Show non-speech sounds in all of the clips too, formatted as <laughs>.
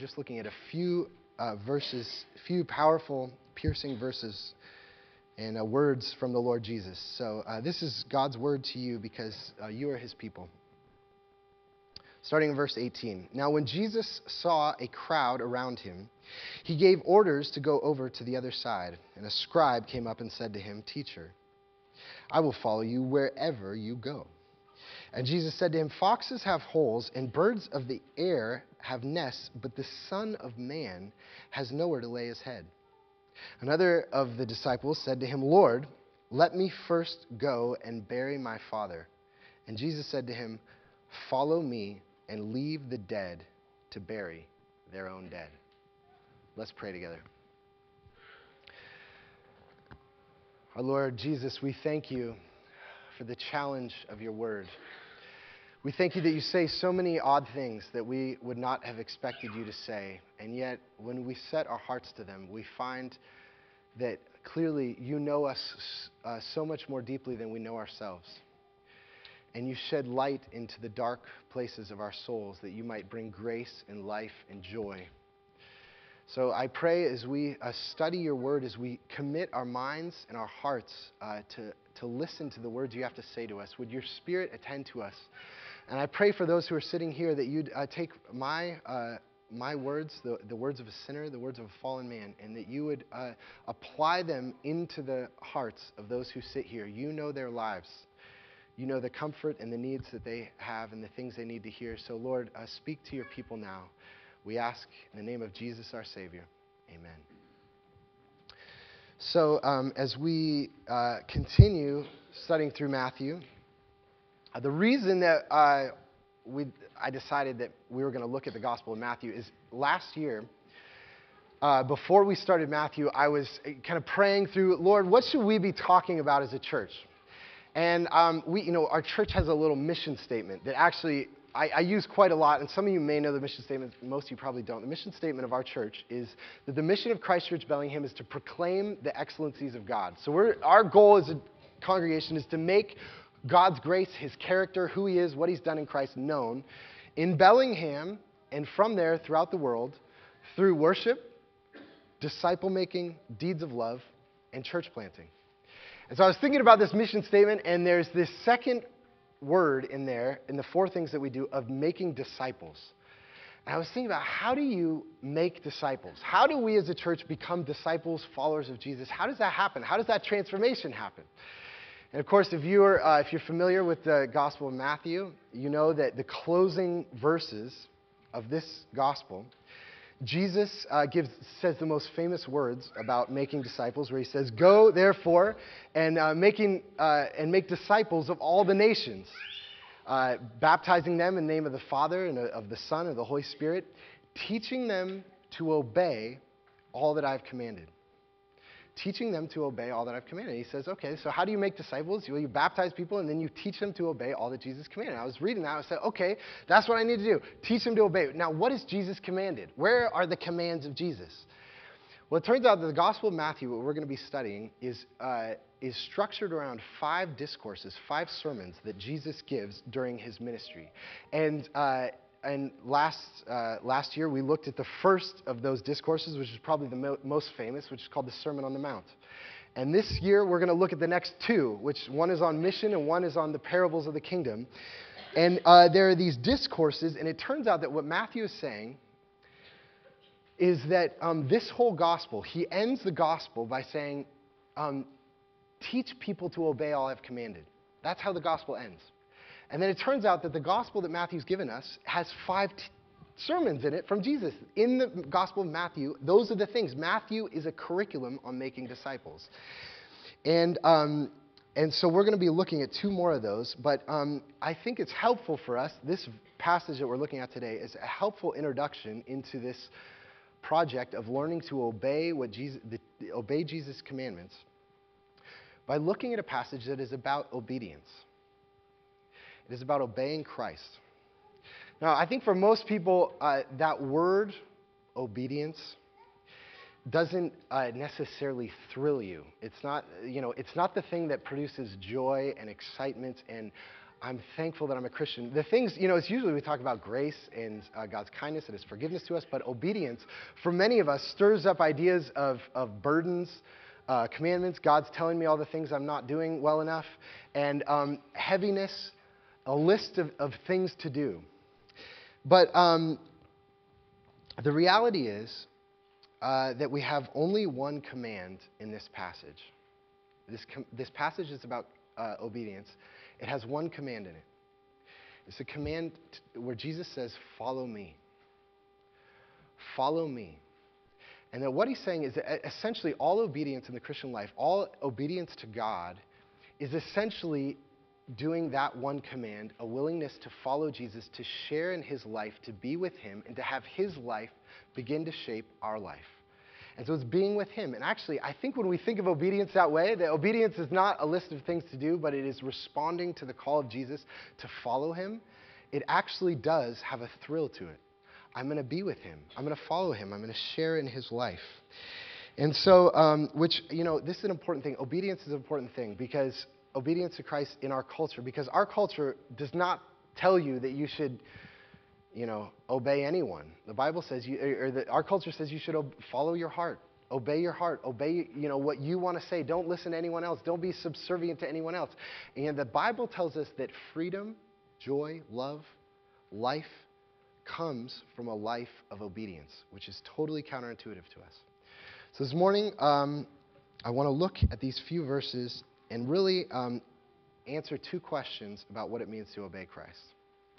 just looking at a few uh, verses, few powerful, piercing verses and uh, words from the Lord Jesus. So uh, this is God's word to you because uh, you are his people. Starting in verse 18. Now, when Jesus saw a crowd around him, he gave orders to go over to the other side. And a scribe came up and said to him, Teacher, I will follow you wherever you go. And Jesus said to him, Foxes have holes, and birds of the air have nests, but the Son of Man has nowhere to lay his head. Another of the disciples said to him, Lord, let me first go and bury my father. And Jesus said to him, Follow me and leave the dead to bury their own dead. Let's pray together. Our Lord Jesus, we thank you for the challenge of your word. We thank you that you say so many odd things that we would not have expected you to say. And yet, when we set our hearts to them, we find that clearly you know us uh, so much more deeply than we know ourselves. And you shed light into the dark places of our souls that you might bring grace and life and joy. So I pray as we uh, study your word, as we commit our minds and our hearts uh, to, to listen to the words you have to say to us, would your spirit attend to us? And I pray for those who are sitting here that you'd uh, take my, uh, my words, the, the words of a sinner, the words of a fallen man, and that you would uh, apply them into the hearts of those who sit here. You know their lives. You know the comfort and the needs that they have and the things they need to hear. So, Lord, uh, speak to your people now. We ask in the name of Jesus, our Savior. Amen. So, um, as we uh, continue studying through Matthew, the reason that uh, we, I decided that we were going to look at the Gospel of Matthew is last year, uh, before we started Matthew, I was uh, kind of praying through, Lord, what should we be talking about as a church? And um, we, you know, our church has a little mission statement that actually I, I, use quite a lot, and some of you may know the mission statement, most of you probably don't. The mission statement of our church is that the mission of Christ Church Bellingham is to proclaim the excellencies of God. So our goal as a congregation is to make God's grace, his character, who he is, what he's done in Christ known in Bellingham and from there throughout the world through worship, disciple making, deeds of love, and church planting. And so I was thinking about this mission statement, and there's this second word in there, in the four things that we do, of making disciples. And I was thinking about how do you make disciples? How do we as a church become disciples, followers of Jesus? How does that happen? How does that transformation happen? And of course, if you're, uh, if you're familiar with the Gospel of Matthew, you know that the closing verses of this Gospel, Jesus uh, gives, says the most famous words about making disciples, where he says, Go, therefore, and, uh, making, uh, and make disciples of all the nations, uh, baptizing them in the name of the Father, and of the Son, and of the Holy Spirit, teaching them to obey all that I've commanded teaching them to obey all that I've commanded. He says, okay, so how do you make disciples? Well, you baptize people and then you teach them to obey all that Jesus commanded. I was reading that. I said, okay, that's what I need to do. Teach them to obey. Now, what is Jesus commanded? Where are the commands of Jesus? Well, it turns out that the Gospel of Matthew, what we're going to be studying, is, uh, is structured around five discourses, five sermons that Jesus gives during his ministry. And uh, and last, uh, last year we looked at the first of those discourses, which is probably the mo- most famous, which is called the Sermon on the Mount. And this year we're going to look at the next two, which one is on mission and one is on the parables of the kingdom. And uh, there are these discourses, and it turns out that what Matthew is saying is that um, this whole gospel, he ends the gospel by saying, um, Teach people to obey all I've commanded. That's how the gospel ends. And then it turns out that the gospel that Matthew's given us has five t- sermons in it from Jesus. In the gospel of Matthew, those are the things. Matthew is a curriculum on making disciples. And, um, and so we're going to be looking at two more of those, but um, I think it's helpful for us. This passage that we're looking at today is a helpful introduction into this project of learning to obey what Jesus, the, obey Jesus' commandments by looking at a passage that is about obedience. It is about obeying Christ. Now, I think for most people, uh, that word, obedience, doesn't uh, necessarily thrill you. It's not, you know, it's not the thing that produces joy and excitement and I'm thankful that I'm a Christian. The things, you know, it's usually we talk about grace and uh, God's kindness and His forgiveness to us, but obedience, for many of us, stirs up ideas of, of burdens, uh, commandments. God's telling me all the things I'm not doing well enough, and um, heaviness, a list of, of things to do. But um, the reality is uh, that we have only one command in this passage. This, com- this passage is about uh, obedience. It has one command in it. It's a command t- where Jesus says, Follow me. Follow me. And that what he's saying is that essentially all obedience in the Christian life, all obedience to God, is essentially doing that one command, a willingness to follow Jesus, to share in his life, to be with him, and to have his life begin to shape our life. And so it's being with him. And actually, I think when we think of obedience that way, that obedience is not a list of things to do, but it is responding to the call of Jesus to follow him. It actually does have a thrill to it. I'm going to be with him. I'm going to follow him. I'm going to share in his life. And so, um, which, you know, this is an important thing. Obedience is an important thing because obedience to Christ in our culture, because our culture does not tell you that you should, you know, obey anyone. The Bible says you, or the, our culture says you should ob- follow your heart. Obey your heart. Obey, you know, what you want to say. Don't listen to anyone else. Don't be subservient to anyone else. And the Bible tells us that freedom, joy, love, life comes from a life of obedience, which is totally counterintuitive to us. So this morning, um, I want to look at these few verses and really um, answer two questions about what it means to obey Christ.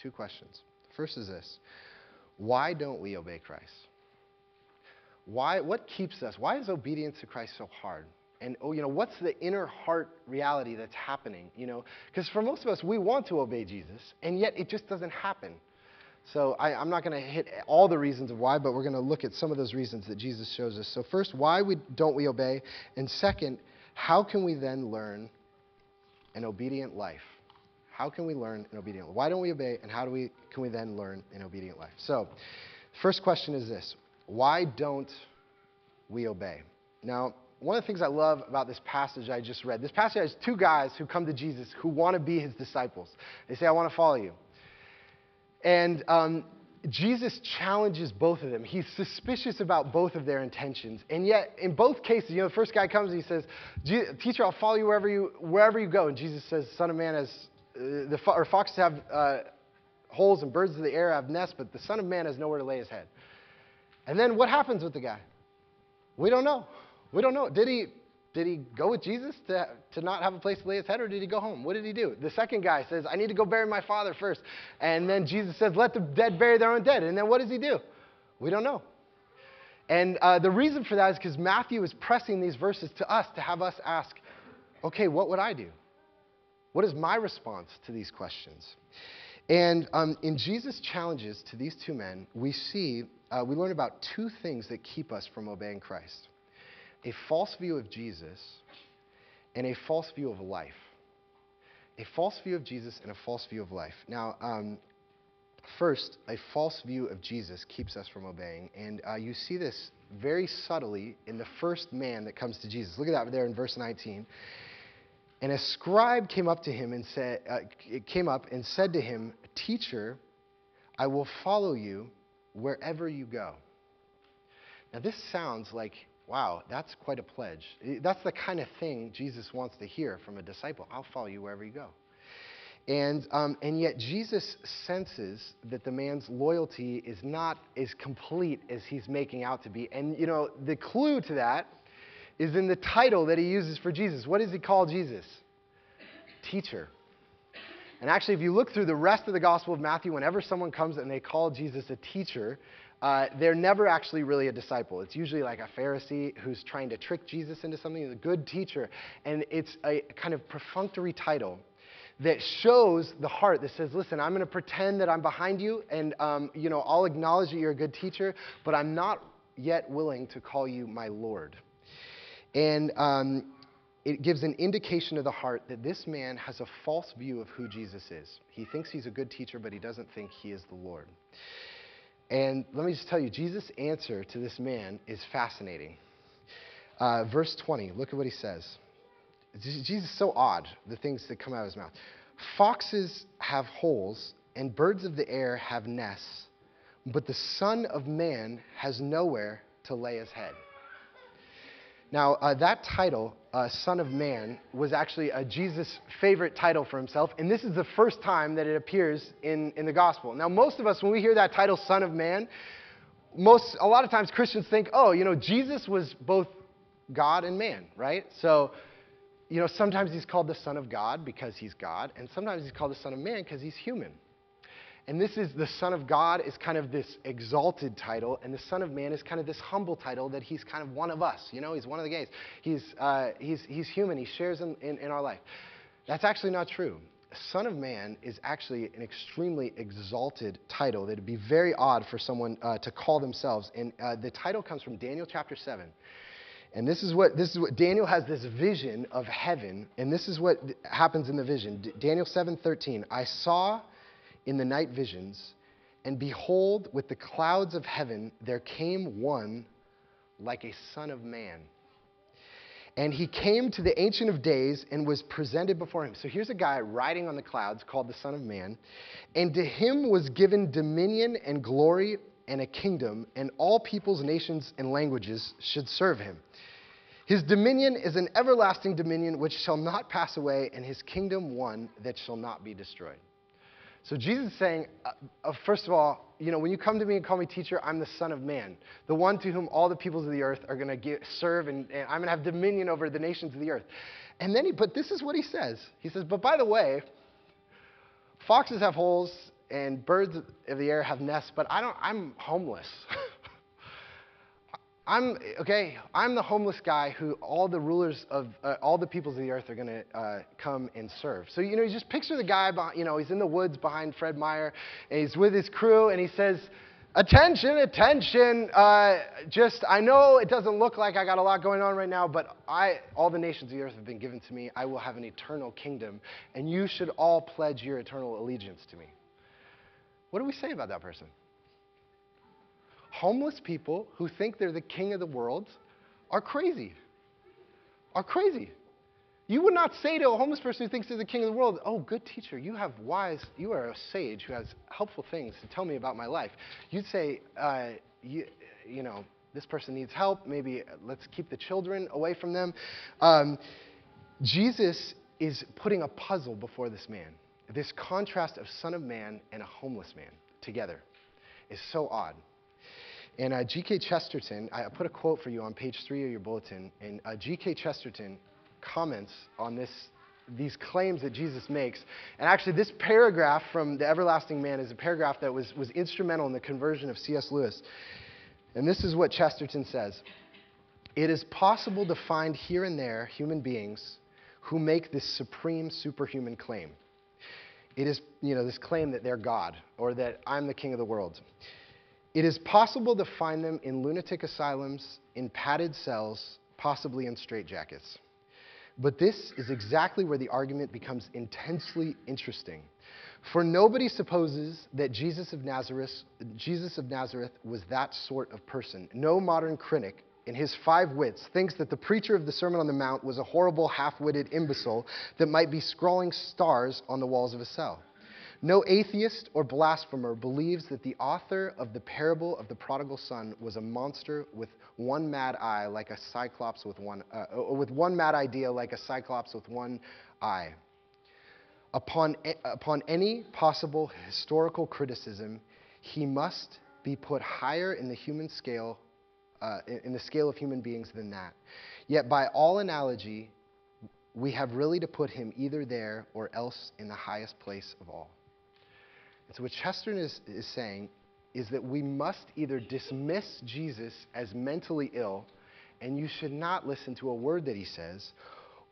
Two questions. First is this Why don't we obey Christ? Why, what keeps us? Why is obedience to Christ so hard? And oh, you know, what's the inner heart reality that's happening? You know, because for most of us, we want to obey Jesus, and yet it just doesn't happen. So I, am not going to hit all the reasons of why, but we're going to look at some of those reasons that Jesus shows us. So first, why we, don't we obey? And second, how can we then learn an obedient life? How can we learn an obedient life? Why don't we obey, and how do we, can we then learn an obedient life? So, first question is this Why don't we obey? Now, one of the things I love about this passage I just read, this passage has two guys who come to Jesus who want to be his disciples. They say, I want to follow you. And um, Jesus challenges both of them. He's suspicious about both of their intentions. And yet, in both cases, you know, the first guy comes and he says, Teacher, I'll follow you wherever you, wherever you go. And Jesus says, Son of Man has, uh, the fo- or foxes have uh, holes and birds of the air have nests, but the Son of Man has nowhere to lay his head. And then what happens with the guy? We don't know. We don't know. Did he, did he go with Jesus to, to not have a place to lay his head, or did he go home? What did he do? The second guy says, I need to go bury my father first. And then Jesus says, Let the dead bury their own dead. And then what does he do? We don't know. And uh, the reason for that is because Matthew is pressing these verses to us to have us ask, okay, what would I do? What is my response to these questions? And um, in Jesus' challenges to these two men, we see, uh, we learn about two things that keep us from obeying Christ a false view of Jesus and a false view of life. A false view of Jesus and a false view of life. Now, um, first, a false view of Jesus keeps us from obeying. And uh, you see this very subtly in the first man that comes to Jesus. Look at that there in verse 19. And a scribe came up to him and said, uh, came up and said to him, Teacher, I will follow you wherever you go. Now, this sounds like Wow, that's quite a pledge. That's the kind of thing Jesus wants to hear from a disciple. I'll follow you wherever you go. And, um, and yet, Jesus senses that the man's loyalty is not as complete as he's making out to be. And, you know, the clue to that is in the title that he uses for Jesus. What does he call Jesus? Teacher. And actually, if you look through the rest of the Gospel of Matthew, whenever someone comes and they call Jesus a teacher, uh, they're never actually really a disciple. It's usually like a Pharisee who's trying to trick Jesus into something, He's a good teacher. And it's a kind of perfunctory title that shows the heart that says, listen, I'm going to pretend that I'm behind you and, um, you know, I'll acknowledge that you're a good teacher, but I'm not yet willing to call you my Lord. And um, it gives an indication of the heart that this man has a false view of who Jesus is. He thinks he's a good teacher, but he doesn't think he is the Lord. And let me just tell you, Jesus' answer to this man is fascinating. Uh, verse 20, look at what he says. Jesus is so odd, the things that come out of his mouth. Foxes have holes, and birds of the air have nests, but the Son of Man has nowhere to lay his head. Now, uh, that title, uh, Son of Man, was actually a Jesus' favorite title for himself, and this is the first time that it appears in, in the gospel. Now, most of us, when we hear that title, Son of Man, most, a lot of times Christians think, oh, you know, Jesus was both God and man, right? So, you know, sometimes he's called the Son of God because he's God, and sometimes he's called the Son of Man because he's human. And this is the Son of God is kind of this exalted title, and the Son of Man is kind of this humble title that he's kind of one of us. You know, he's one of the gays. He's, uh, he's, he's human, he shares in, in, in our life. That's actually not true. Son of Man is actually an extremely exalted title that would be very odd for someone uh, to call themselves. And uh, the title comes from Daniel chapter 7. And this is what this is what Daniel has this vision of heaven, and this is what happens in the vision. D- Daniel 7:13. I saw in the night visions, and behold, with the clouds of heaven there came one like a son of man. And he came to the Ancient of Days and was presented before him. So here's a guy riding on the clouds called the Son of Man. And to him was given dominion and glory and a kingdom, and all peoples, nations, and languages should serve him. His dominion is an everlasting dominion which shall not pass away, and his kingdom one that shall not be destroyed. So Jesus is saying, uh, uh, first of all, you know, when you come to me and call me teacher, I'm the Son of Man, the one to whom all the peoples of the earth are going to serve, and, and I'm going to have dominion over the nations of the earth. And then he, but this is what he says. He says, but by the way, foxes have holes and birds of the air have nests, but I don't, I'm homeless. <laughs> I'm okay. I'm the homeless guy who all the rulers of uh, all the peoples of the earth are going to uh, come and serve. So you know, you just picture the guy. Behind, you know, he's in the woods behind Fred Meyer, and he's with his crew, and he says, "Attention, attention! Uh, just I know it doesn't look like I got a lot going on right now, but I, all the nations of the earth have been given to me. I will have an eternal kingdom, and you should all pledge your eternal allegiance to me." What do we say about that person? Homeless people who think they're the king of the world are crazy. Are crazy. You would not say to a homeless person who thinks they're the king of the world, Oh, good teacher, you have wise, you are a sage who has helpful things to tell me about my life. You'd say, uh, you, you know, this person needs help. Maybe let's keep the children away from them. Um, Jesus is putting a puzzle before this man. This contrast of Son of Man and a homeless man together is so odd. And uh, G.K. Chesterton, I put a quote for you on page three of your bulletin, and uh, G.K. Chesterton comments on this, these claims that Jesus makes. And actually, this paragraph from The Everlasting Man is a paragraph that was, was instrumental in the conversion of C.S. Lewis. And this is what Chesterton says It is possible to find here and there human beings who make this supreme superhuman claim. It is, you know, this claim that they're God or that I'm the king of the world. It is possible to find them in lunatic asylums, in padded cells, possibly in straitjackets. But this is exactly where the argument becomes intensely interesting. For nobody supposes that Jesus of Nazareth, Jesus of Nazareth was that sort of person. No modern critic in his five wits thinks that the preacher of the Sermon on the Mount was a horrible half-witted imbecile that might be scrawling stars on the walls of a cell. No atheist or blasphemer believes that the author of the parable of the prodigal son was a monster with one mad eye, like a cyclops with one, uh, uh with one mad idea, like a cyclops with one eye. Upon, upon any possible historical criticism, he must be put higher in the human scale, uh, in the scale of human beings than that. Yet, by all analogy, we have really to put him either there or else in the highest place of all. So, what Chesterton is, is saying is that we must either dismiss Jesus as mentally ill, and you should not listen to a word that he says,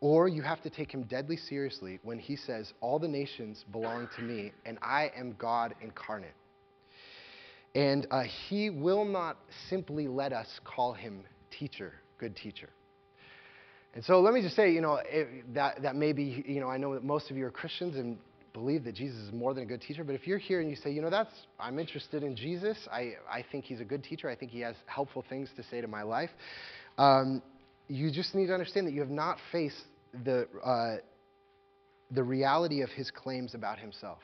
or you have to take him deadly seriously when he says, All the nations belong to me, and I am God incarnate. And uh, he will not simply let us call him teacher, good teacher. And so let me just say, you know, that, that may be, you know, I know that most of you are Christians, and believe that Jesus is more than a good teacher, but if you're here and you say, you know, that's, I'm interested in Jesus, I, I think he's a good teacher, I think he has helpful things to say to my life, um, you just need to understand that you have not faced the, uh, the reality of his claims about himself.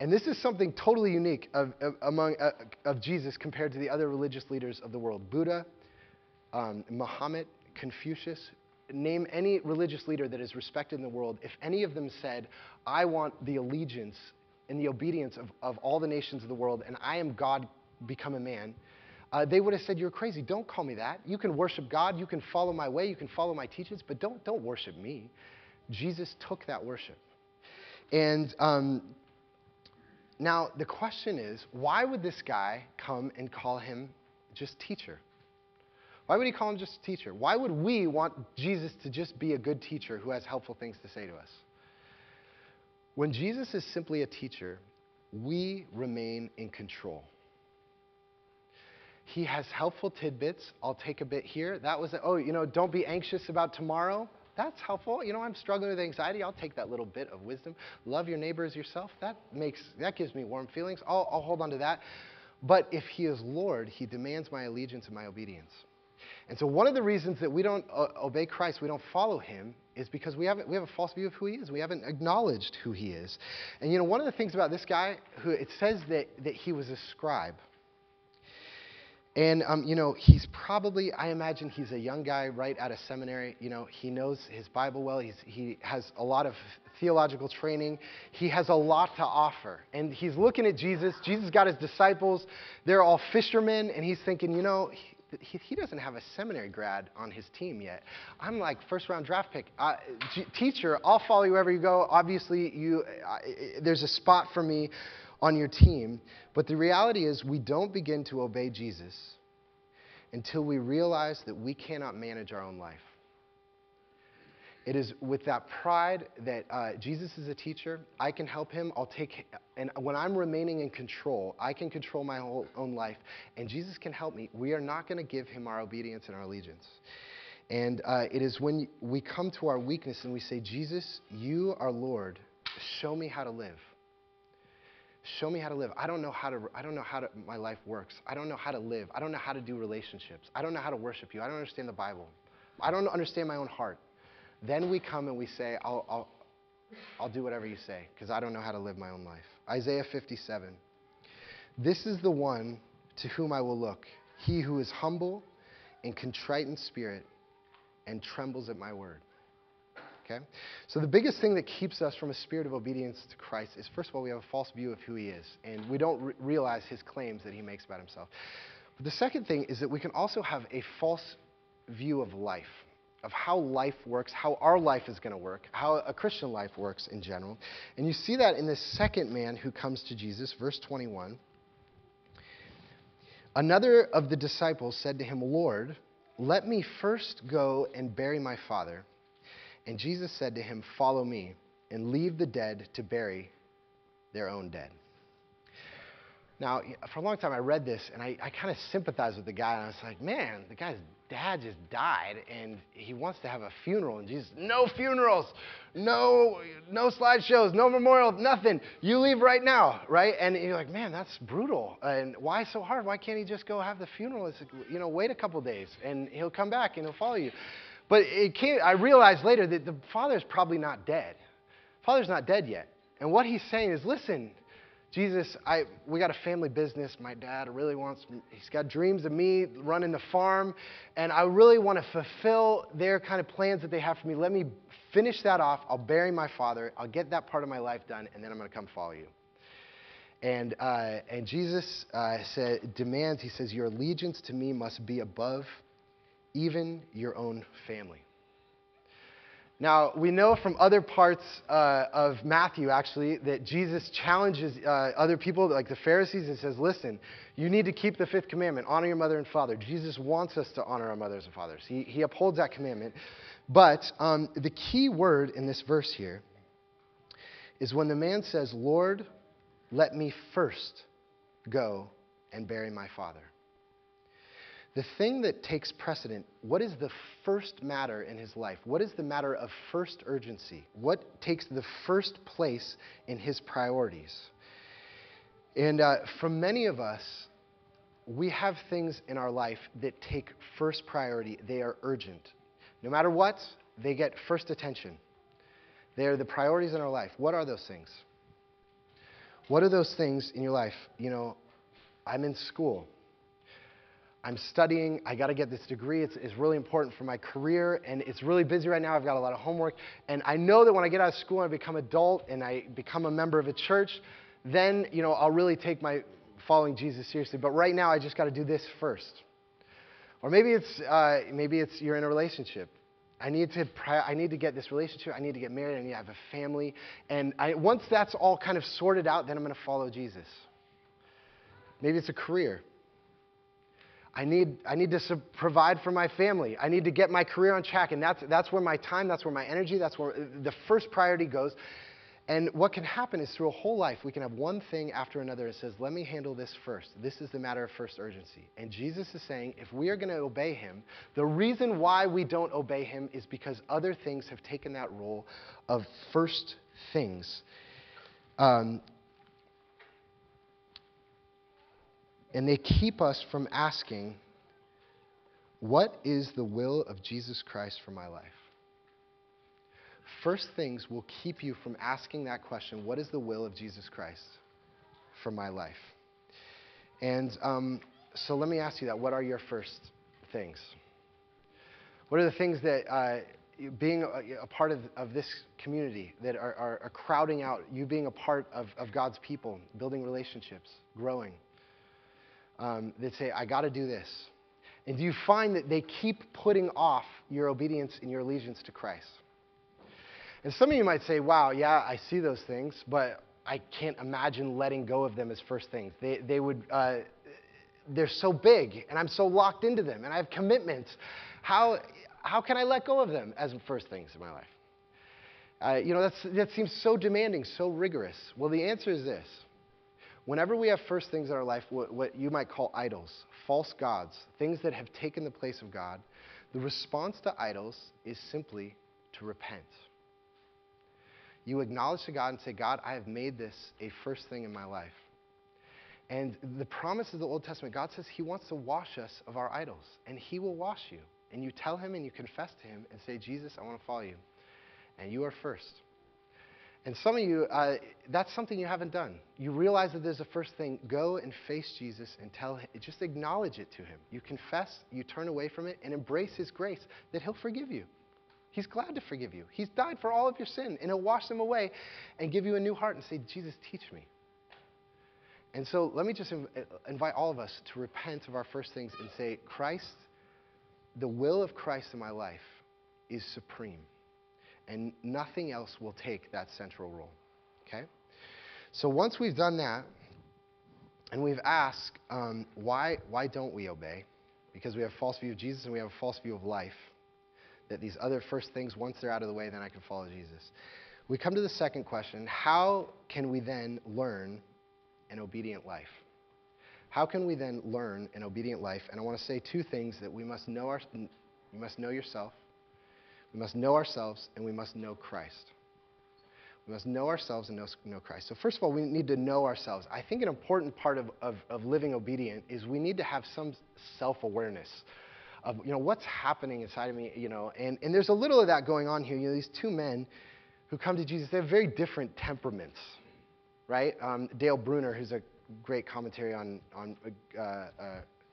And this is something totally unique of, of among, uh, of Jesus compared to the other religious leaders of the world. Buddha, um, Muhammad, Confucius, name any religious leader that is respected in the world. If any of them said, I want the allegiance and the obedience of, of all the nations of the world, and I am God become a man, uh, they would have said, You're crazy. Don't call me that. You can worship God. You can follow my way. You can follow my teachings, but don't, don't worship me. Jesus took that worship. And um, now the question is why would this guy come and call him just teacher? Why would he call him just a teacher? Why would we want Jesus to just be a good teacher who has helpful things to say to us? When Jesus is simply a teacher, we remain in control. He has helpful tidbits. I'll take a bit here. That was, a, oh, you know, don't be anxious about tomorrow. That's helpful. You know, I'm struggling with anxiety. I'll take that little bit of wisdom. Love your neighbor as yourself. That makes, that gives me warm feelings. I'll, I'll hold on to that. But if he is Lord, he demands my allegiance and my obedience. And so, one of the reasons that we don't uh, obey Christ, we don't follow him, is because we, haven't, we have a false view of who he is. We haven't acknowledged who he is. And you know, one of the things about this guy, who it says that, that he was a scribe. And, um, you know, he's probably, I imagine he's a young guy right out of seminary. You know, he knows his Bible well. He's, he has a lot of theological training. He has a lot to offer. And he's looking at Jesus. Jesus got his disciples. They're all fishermen. And he's thinking, you know, he, he doesn't have a seminary grad on his team yet. I'm like first round draft pick. Uh, g- teacher, I'll follow you wherever you go. Obviously, you, uh, there's a spot for me on your team. But the reality is, we don't begin to obey Jesus until we realize that we cannot manage our own life. It is with that pride that uh, Jesus is a teacher. I can help him. I'll take, and when I'm remaining in control, I can control my whole, own life, and Jesus can help me. We are not going to give him our obedience and our allegiance. And uh, it is when we come to our weakness and we say, Jesus, you are Lord. Show me how to live. Show me how to live. I don't know how to, I don't know how to, my life works. I don't know how to live. I don't know how to do relationships. I don't know how to worship you. I don't understand the Bible. I don't understand my own heart. Then we come and we say, I'll, I'll, I'll do whatever you say because I don't know how to live my own life. Isaiah 57. This is the one to whom I will look, he who is humble and contrite in spirit and trembles at my word. Okay? So, the biggest thing that keeps us from a spirit of obedience to Christ is, first of all, we have a false view of who he is, and we don't re- realize his claims that he makes about himself. But the second thing is that we can also have a false view of life of how life works, how our life is going to work, how a Christian life works in general. And you see that in this second man who comes to Jesus, verse 21. Another of the disciples said to him, Lord, let me first go and bury my father. And Jesus said to him, Follow me, and leave the dead to bury their own dead. Now, for a long time, I read this and I, I kind of sympathized with the guy, and I was like, man, the guy's dad just died and he wants to have a funeral. And Jesus, no funerals, no, no slideshows, no memorial, nothing. You leave right now, right? And you're like, man, that's brutal. And why so hard? Why can't he just go have the funeral? It's you know, wait a couple days and he'll come back and he'll follow you. But it came, I realized later that the father's probably not dead. Father's not dead yet. And what he's saying is, listen, Jesus, I, we got a family business. My dad really wants, he's got dreams of me running the farm, and I really want to fulfill their kind of plans that they have for me. Let me finish that off. I'll bury my father. I'll get that part of my life done, and then I'm going to come follow you. And, uh, and Jesus uh, said, demands, he says, Your allegiance to me must be above even your own family. Now, we know from other parts uh, of Matthew, actually, that Jesus challenges uh, other people, like the Pharisees, and says, Listen, you need to keep the fifth commandment honor your mother and father. Jesus wants us to honor our mothers and fathers. He, he upholds that commandment. But um, the key word in this verse here is when the man says, Lord, let me first go and bury my father the thing that takes precedent, what is the first matter in his life? What is the matter of first urgency? What takes the first place in his priorities? And uh, for many of us, we have things in our life that take first priority. They are urgent. No matter what, they get first attention. They're the priorities in our life. What are those things? What are those things in your life? You know, I'm in school. I'm studying. I got to get this degree. It's, it's really important for my career, and it's really busy right now. I've got a lot of homework. And I know that when I get out of school and I become adult and I become a member of a church, then, you know, I'll really take my following Jesus seriously. But right now, I just got to do this first. Or maybe it's, uh, maybe it's you're in a relationship. I need, to, I need to get this relationship. I need to get married. I need to have a family. And I, once that's all kind of sorted out, then I'm going to follow Jesus. Maybe it's a career. I need, I need to provide for my family. I need to get my career on track. And that's, that's where my time, that's where my energy, that's where the first priority goes. And what can happen is through a whole life, we can have one thing after another that says, let me handle this first. This is the matter of first urgency. And Jesus is saying, if we are going to obey him, the reason why we don't obey him is because other things have taken that role of first things. Um, and they keep us from asking, what is the will of Jesus Christ for my life? First things will keep you from asking that question what is the will of Jesus Christ for my life? And um, so let me ask you that. What are your first things? What are the things that, uh, being a, a, part of, of this community, that are, are, are, crowding out you being a part of, of God's people, building relationships, growing? Um, that say, I got to do this. And do you find that they keep putting off your obedience and your allegiance to Christ? And some of you might say, wow, yeah, I see those things, but I can't imagine letting go of them as first things. They, they would, uh, they're so big, and I'm so locked into them, and I have commitments. How, how can I let go of them as first things in my life? Uh, you know, that seems so demanding, so rigorous. Well, the answer is this. Whenever we have first things in our life, what, what you might call idols, false gods, things that have taken the place of God, the response to idols is simply to repent. You acknowledge to God and say, God, I have made this a first thing in my life. And the promise of the Old Testament, God says He wants to wash us of our idols, and He will wash you. And you tell Him and you confess to Him and say, Jesus, I want to follow you. And you are first. And some of you, uh, that's something you haven't done. You realize that there's a first thing. Go and face Jesus and tell him, just acknowledge it to him. You confess, you turn away from it, and embrace his grace that he'll forgive you. He's glad to forgive you. He's died for all of your sin, and He'll wash them away and give you a new heart and say, Jesus, teach me. And so let me just invite all of us to repent of our first things and say, Christ, the will of Christ in my life is supreme, and nothing else will take that central role. Okay? So once we've done that, and we've asked, um, why, why don't we obey? Because we have a false view of Jesus and we have a false view of life that these other first things, once they're out of the way, then I can follow Jesus. We come to the second question how can we then learn an obedient life? How can we then learn an obedient life? And I want to say two things that we must know our, you must know yourself, we must know ourselves, and we must know Christ. We must know ourselves and know, know Christ. So, first of all, we need to know ourselves. I think an important part of, of, of living obedient is we need to have some self awareness of you know what's happening inside of me, you know, and, and there's a little of that going on here. You know, these two men who come to Jesus, they have very different temperaments, right? Um, Dale Bruner, who's a great commentary on on uh, uh,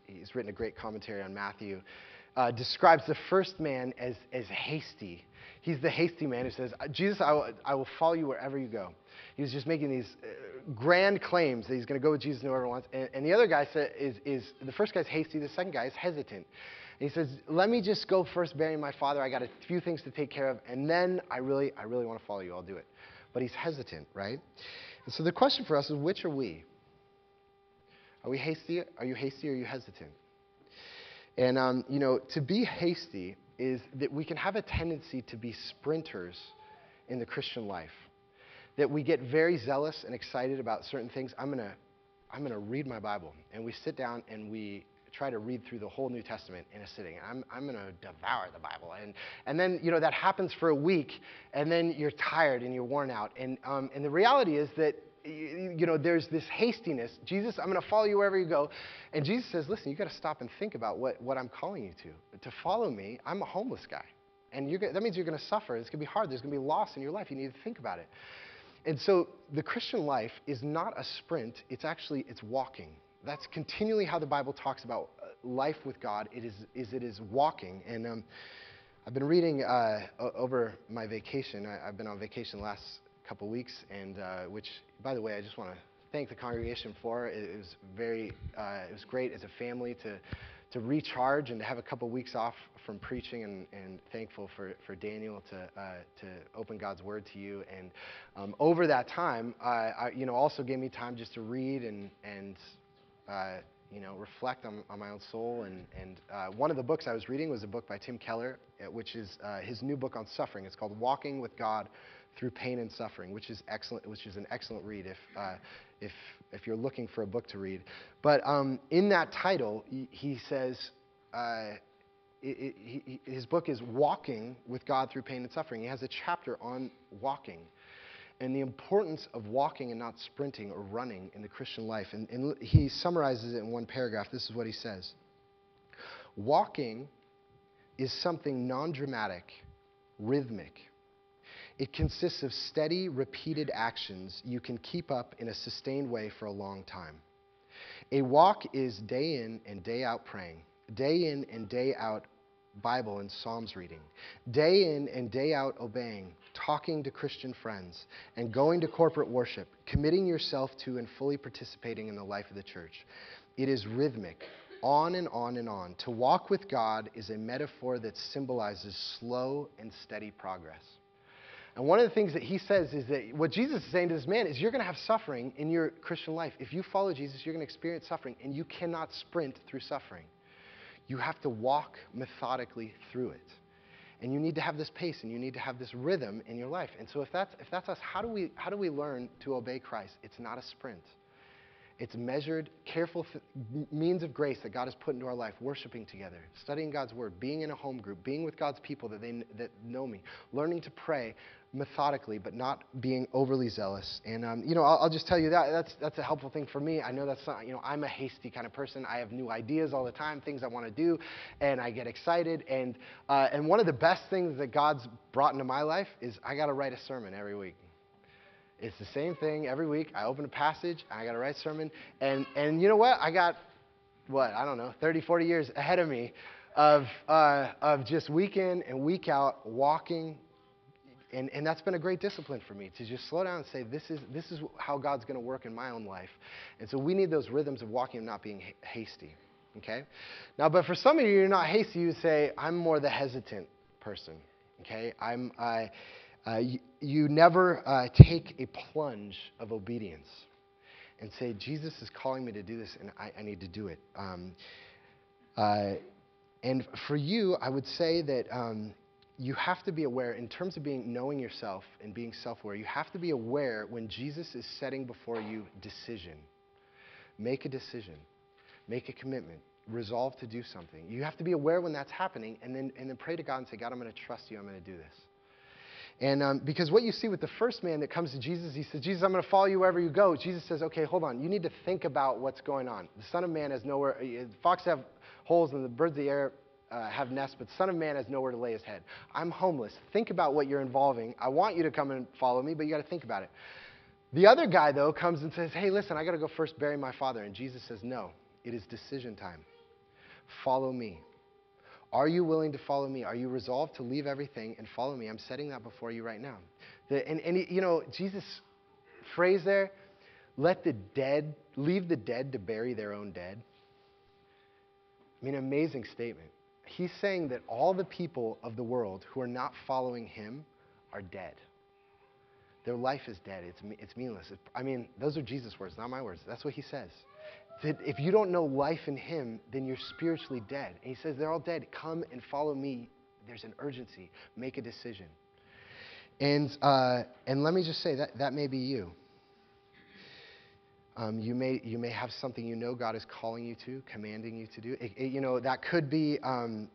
he's written a great commentary on Matthew, uh, describes the first man as as hasty. He's the hasty man who says, Jesus, I will, I will follow you wherever you go. He was just making these uh, grand claims that he's going to go with Jesus wherever he wants. And, and the other guy is, is, the first guy's hasty, the second guy is hesitant he says, Let me just go first bury my father. I got a few things to take care of, and then I really, I really want to follow you. I'll do it. But he's hesitant, right? And so the question for us is which are we? Are we hasty? Are you hasty or are you hesitant? And, um, you know, to be hasty is that we can have a tendency to be sprinters in the Christian life. That we get very zealous and excited about certain things. I'm going to I'm going to read my Bible. And we sit down and we try to read through the whole New Testament in a sitting. I'm, I'm going to devour the Bible. And, and then, you know, that happens for a week, and then you're tired and you're worn out. And, um, and the reality is that, you know, there's this hastiness. Jesus, I'm going to follow you wherever you go. And Jesus says, listen, you got to stop and think about what, what I'm calling you to. To follow me, I'm a homeless guy. And you're, that means you're going to suffer. It's going to be hard. There's going to be loss in your life. You need to think about it. And so the Christian life is not a sprint. It's actually, it's walking. That's continually how the Bible talks about uh, life with God. It is, is it is walking. And um, I've been reading uh, over my vacation. I, have been on vacation last couple weeks, and uh, which, by the way, I just want to thank the congregation for. It, it was very, uh, it was great as a family to to recharge and to have a couple weeks off from preaching and, and thankful for, for Daniel to, uh, to open God's word to you. And um, over that time, uh, I, you know, also gave me time just to read and, and uh, you know, reflect on, on my own soul. And, and uh, one of the books I was reading was a book by Tim Keller, which is his new book on suffering. It's called Walking with God Through Pain and Suffering, which is excellent, which is an excellent read if, uh, if, if you're looking for a book to read. But um, in that title, he, says, uh, it, it, he, his book is Walking with God Through Pain and Suffering. He has a chapter on walking and the importance of walking and not sprinting or running in the Christian life. And, and he summarizes it in one paragraph. This is what he says Walking is something non dramatic, rhythmic. It consists of steady, repeated actions you can keep up in a sustained way for a long time. A walk is day in and day out praying, day in and day out Bible and Psalms reading, day in and day out obeying, talking to Christian friends, and going to corporate worship, committing yourself to and fully participating in the life of the church. It is rhythmic, on and on and on. To walk with God is a metaphor that symbolizes slow and steady progress. And one of the things that he says is that what Jesus is saying to this man is you're going to have suffering in your Christian life. If you follow Jesus, you're going to experience suffering, and you cannot sprint through suffering. You have to walk methodically through it. And you need to have this pace and you need to have this rhythm in your life. And so if that's, if that's us, how do, we, how do we learn to obey Christ? It's not a sprint. It's measured, careful th- means of grace that God has put into our life, worshiping together, studying God's word, being in a home group, being with God's people that, they, that know me, learning to pray, methodically, but not being overly zealous. And um, you know, I'll, I'll, just tell you that that's that's a helpful thing for me. I know that's not, you know, I'm a hasty kind of person. I have new ideas all the time, things I want to do, and I get excited. And uh, and one of the best things that God's brought into my life is I got to write a sermon every week. It's the same thing every week. I open a passage, I got to write a sermon, and and you know what? I got what I don't know, 30, 40 years ahead of me of, uh, of just week in and week out walking and, and that's been a great discipline for me to just slow down and say, this is, this is how God's going to work in my own life. And so we need those rhythms of walking and not being hasty. Okay? Now, but for some of you, you're not hasty. You say, I'm more the hesitant person. Okay? I'm, uh, uh, you, you, never uh, take a plunge of obedience and say, Jesus is calling me to do this and I, I need to do it. Um, uh, and for you, I would say that. Um, you have to be aware, in terms of being knowing yourself and being self-aware, you have to be aware when Jesus is setting before you decision. Make a decision. Make a commitment. Resolve to do something. You have to be aware when that's happening and then, and then pray to God and say, God, I'm going to trust you. I'm going to do this. And um, because what you see with the first man that comes to Jesus, he says, Jesus, I'm going to follow you wherever you go. Jesus says, okay, hold on. You need to think about what's going on. The Son of Man has nowhere, fox have holes and the birds of the air uh, have nests, but Son of Man has nowhere to lay his head. I'm homeless. Think about what you're involving. I want you to come and follow me, but you got to think about it. The other guy, though, comes and says, Hey, listen, I got to go first bury my father. And Jesus says, No, it is decision time. Follow me. Are you willing to follow me? Are you resolved to leave everything and follow me? I'm setting that before you right now. The, and, and, you know, Jesus' phrase there, let the dead, leave the dead to bury their own dead. I mean, amazing statement he's saying that all the people of the world who are not following him are dead. Their life is dead. It's, it's meaningless. I mean, those are Jesus' words, not my words. That's what he says. That if you don't know life in him, then you're spiritually dead. And he says, they're all dead. Come and follow me. There's an urgency. Make a decision. And, uh, and let me just say that that may be you. Um, you, may, you may have something you know God is calling you to, commanding you to do. It, it, you know, that could be um,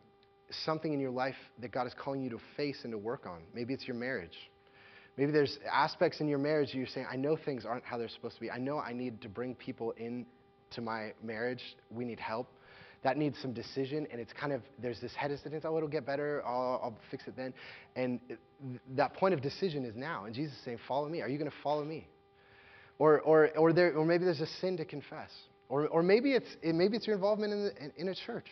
something in your life that God is calling you to face and to work on. Maybe it's your marriage. Maybe there's aspects in your marriage you're saying, I know things aren't how they're supposed to be. I know I need to bring people into my marriage. We need help. that needs some decision, and it's kind of, there's this hesitance, oh, it'll get better, I'll, I'll fix it then. And it, that point of decision is now. And Jesus is saying, Follow me. Are you going to follow me? Or, or, or, there, or maybe there's a sin to confess. Or, or maybe, it's, it, maybe it's your involvement in, the, in, in, a church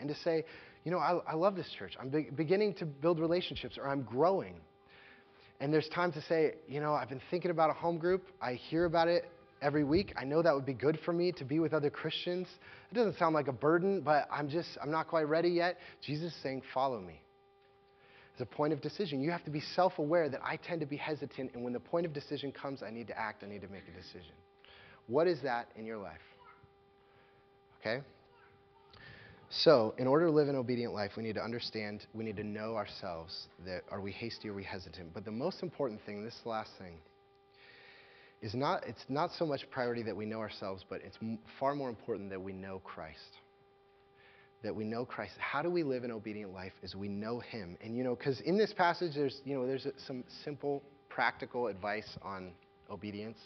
and to say, you know, I, I love this church. I'm be- beginning to build relationships or I'm growing. And there's time to say, you know, I've been thinking about a home group. I hear about it every week. I know that would be good for me to be with other Christians. It doesn't sound like a burden, but I'm just, I'm not quite ready yet. Jesus is saying, follow me. It's a point of decision. You have to be self aware that I tend to be hesitant, and when the point of decision comes, I need to act, I need to make a decision. What is that in your life? Okay? So, in order to live an obedient life, we need to understand, we need to know ourselves that are we hasty or are we hesitant. But the most important thing, this last thing, is not, it's not so much priority that we know ourselves, but it's m- far more important that we know Christ. That we know Christ. How do we live an obedient life? Is we know Him. And you know, because in this passage, there's you know, there's some simple, practical advice on obedience,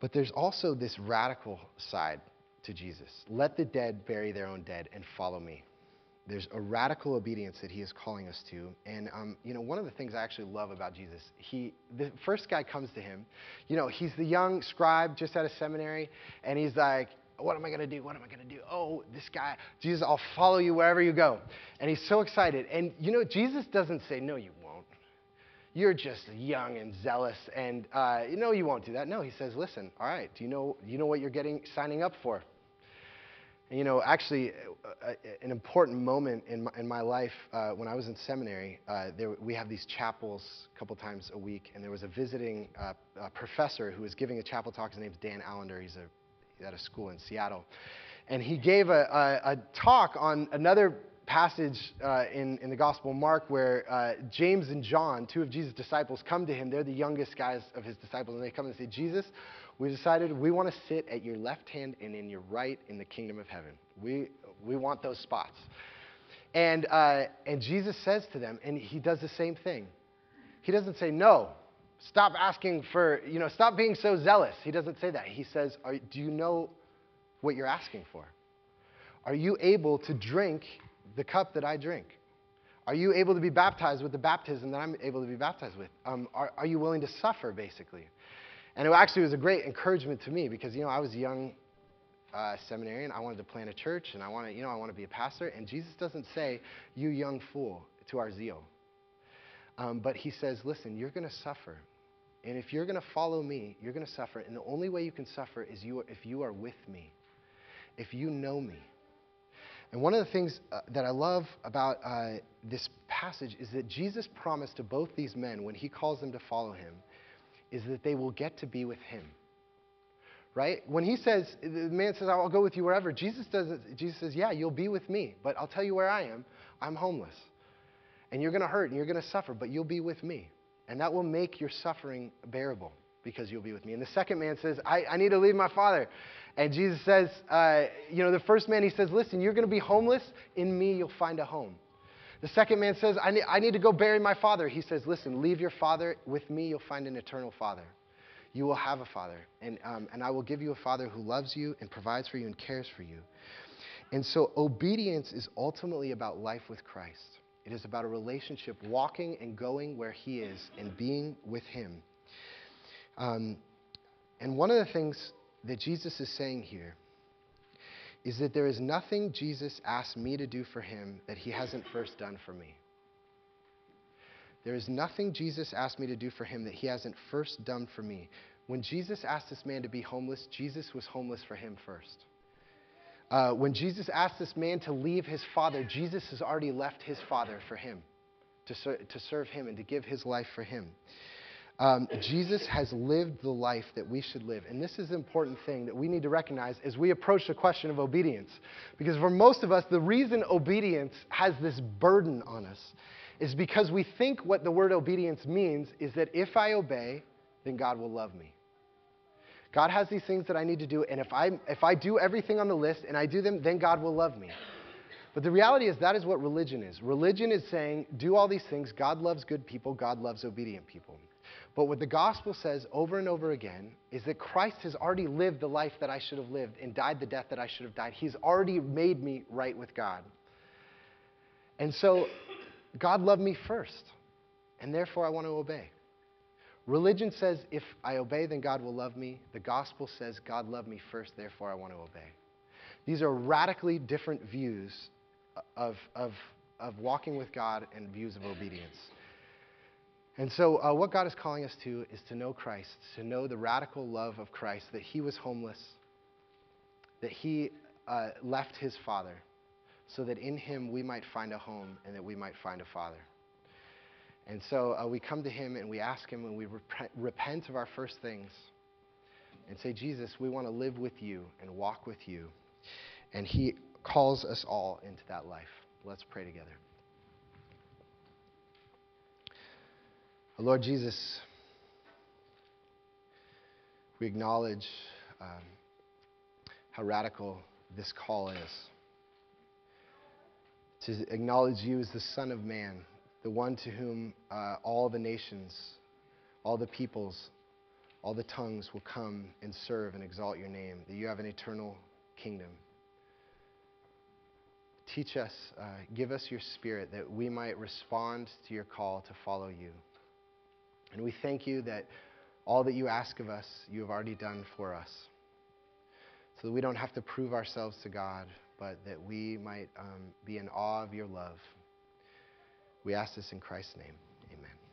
but there's also this radical side to Jesus. Let the dead bury their own dead and follow me there's a radical obedience that he is calling us to. And, um, you know, one of the things I actually love about Jesus, he, the first guy comes to him, you know, he's the young scribe just out of seminary, and he's like, what am I going to do? What am I going to do? Oh, this guy, Jesus, I'll follow you wherever you go. And he's so excited. And, you know, Jesus doesn't say, no, you won't. You're just young and zealous, and, uh, you know, you won't do that. No, he says, listen, all right, do you know, you know what you're getting, signing up for? And, You know, actually, uh, uh, an important moment in my, in my life uh, when I was in seminary, uh, there, we have these chapels a couple times a week, and there was a visiting uh, professor who was giving a chapel talk. His name's Dan Allender. He's a, at a school in Seattle. And he gave a, a, a talk on another passage uh, in, in the Gospel Mark where James and John, two of Jesus' disciples, come to him. They're the youngest guys of his disciples, and they come and say, Jesus, we decided we want to sit at your left hand and in your right in the kingdom of heaven. We, we want those spots. And, uh, and Jesus says to them, and he does the same thing. He doesn't say, no, stop asking for, you know, stop being so zealous. He doesn't say that. He says, do you know what you're asking for? Are you able to drink the cup that I drink? Are you able to be baptized with the baptism that I'm able to be baptized with? Um, are, are you willing to suffer, basically? And it actually was a great encouragement to me because, you know, I was a young uh, seminarian. I wanted to plant a church and I wanted, you know, I want to be a pastor. And Jesus doesn't say, you young fool, to our zeal. Um, but he says, listen, you're going to suffer. And if you're going to follow me, you're going to suffer. And the only way you can suffer is you, if you are with me, if you know me. And one of the things uh, that I love about uh, this passage is that Jesus promised to both these men when he calls them to follow him is that they will get to be with him. Right? When he says, the man says, I'll go with you wherever, Jesus, does Jesus says, Yeah, you'll be with me, but I'll tell you where I am. I'm homeless. And you're going to hurt and you're going to suffer, but you'll be with me. And that will make your suffering bearable because you'll be with me. And the second man says, I, I need to leave my father. And Jesus says, uh, You know, the first man, he says, Listen, you're going to be homeless. In me, you'll find a home. The second man says, I need, I need to go bury my father. He says, Listen, leave your father. With me, you'll find an eternal father. You will have a father. And, um, and I will give you a father who loves you and provides for you and cares for you. And so, obedience is ultimately about life with Christ. It is about a relationship, walking and going where He is and being with Him. Um, and one of the things that Jesus is saying here is that there is nothing Jesus asked me to do for him that he hasn't first done for me. There is nothing Jesus asked me to do for him that he hasn't first done for me. When Jesus asked this man to be homeless, Jesus was homeless for him first. Uh, when Jesus asked this man to leave his father, Jesus has already left his father for him, to, ser- to serve him and to give his life for him. Um, Jesus has lived the life that we should live. And this is an important thing that we need to recognize as we approach the question of obedience. Because for most of us, the reason obedience has this burden on us is because we think what the word obedience means is that if I obey, then God will love me. God has these things that I need to do, and if I, if I do everything on the list and I do them, then God will love me. But the reality is that is what religion is. Religion is saying, do all these things. God loves good people, God loves obedient people. But what the gospel says over and over again is that Christ has already lived the life that I should have lived and died the death that I should have died. He's already made me right with God. And so God loved me first, and therefore I want to obey. Religion says if I obey, then God will love me. The gospel says God loved me first, therefore I want to obey. These are radically different views of, of, of walking with God and views of obedience. And so, uh, what God is calling us to is to know Christ, to know the radical love of Christ, that He was homeless, that He uh, left His Father, so that in Him we might find a home and that we might find a Father. And so uh, we come to Him and we ask Him and we rep- repent of our first things and say, Jesus, we want to live with you and walk with you. And He calls us all into that life. Let's pray together. Lord Jesus, we acknowledge um, how radical this call is. To acknowledge you as the Son of Man, the one to whom uh, all the nations, all the peoples, all the tongues will come and serve and exalt your name, that you have an eternal kingdom. Teach us, uh, give us your spirit that we might respond to your call to follow you. And we thank you that all that you ask of us, you have already done for us. So that we don't have to prove ourselves to God, but that we might um, be in awe of your love. We ask this in Christ's name. Amen.